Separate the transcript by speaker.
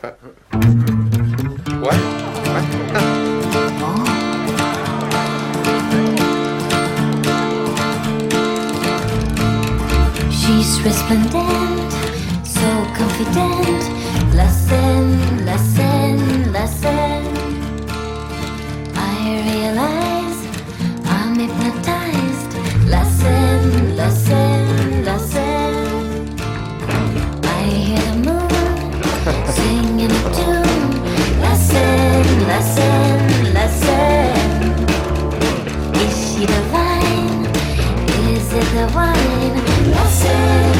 Speaker 1: What? What?
Speaker 2: She's resplendent, so confident, blessed he? Is it the wine? Blessed.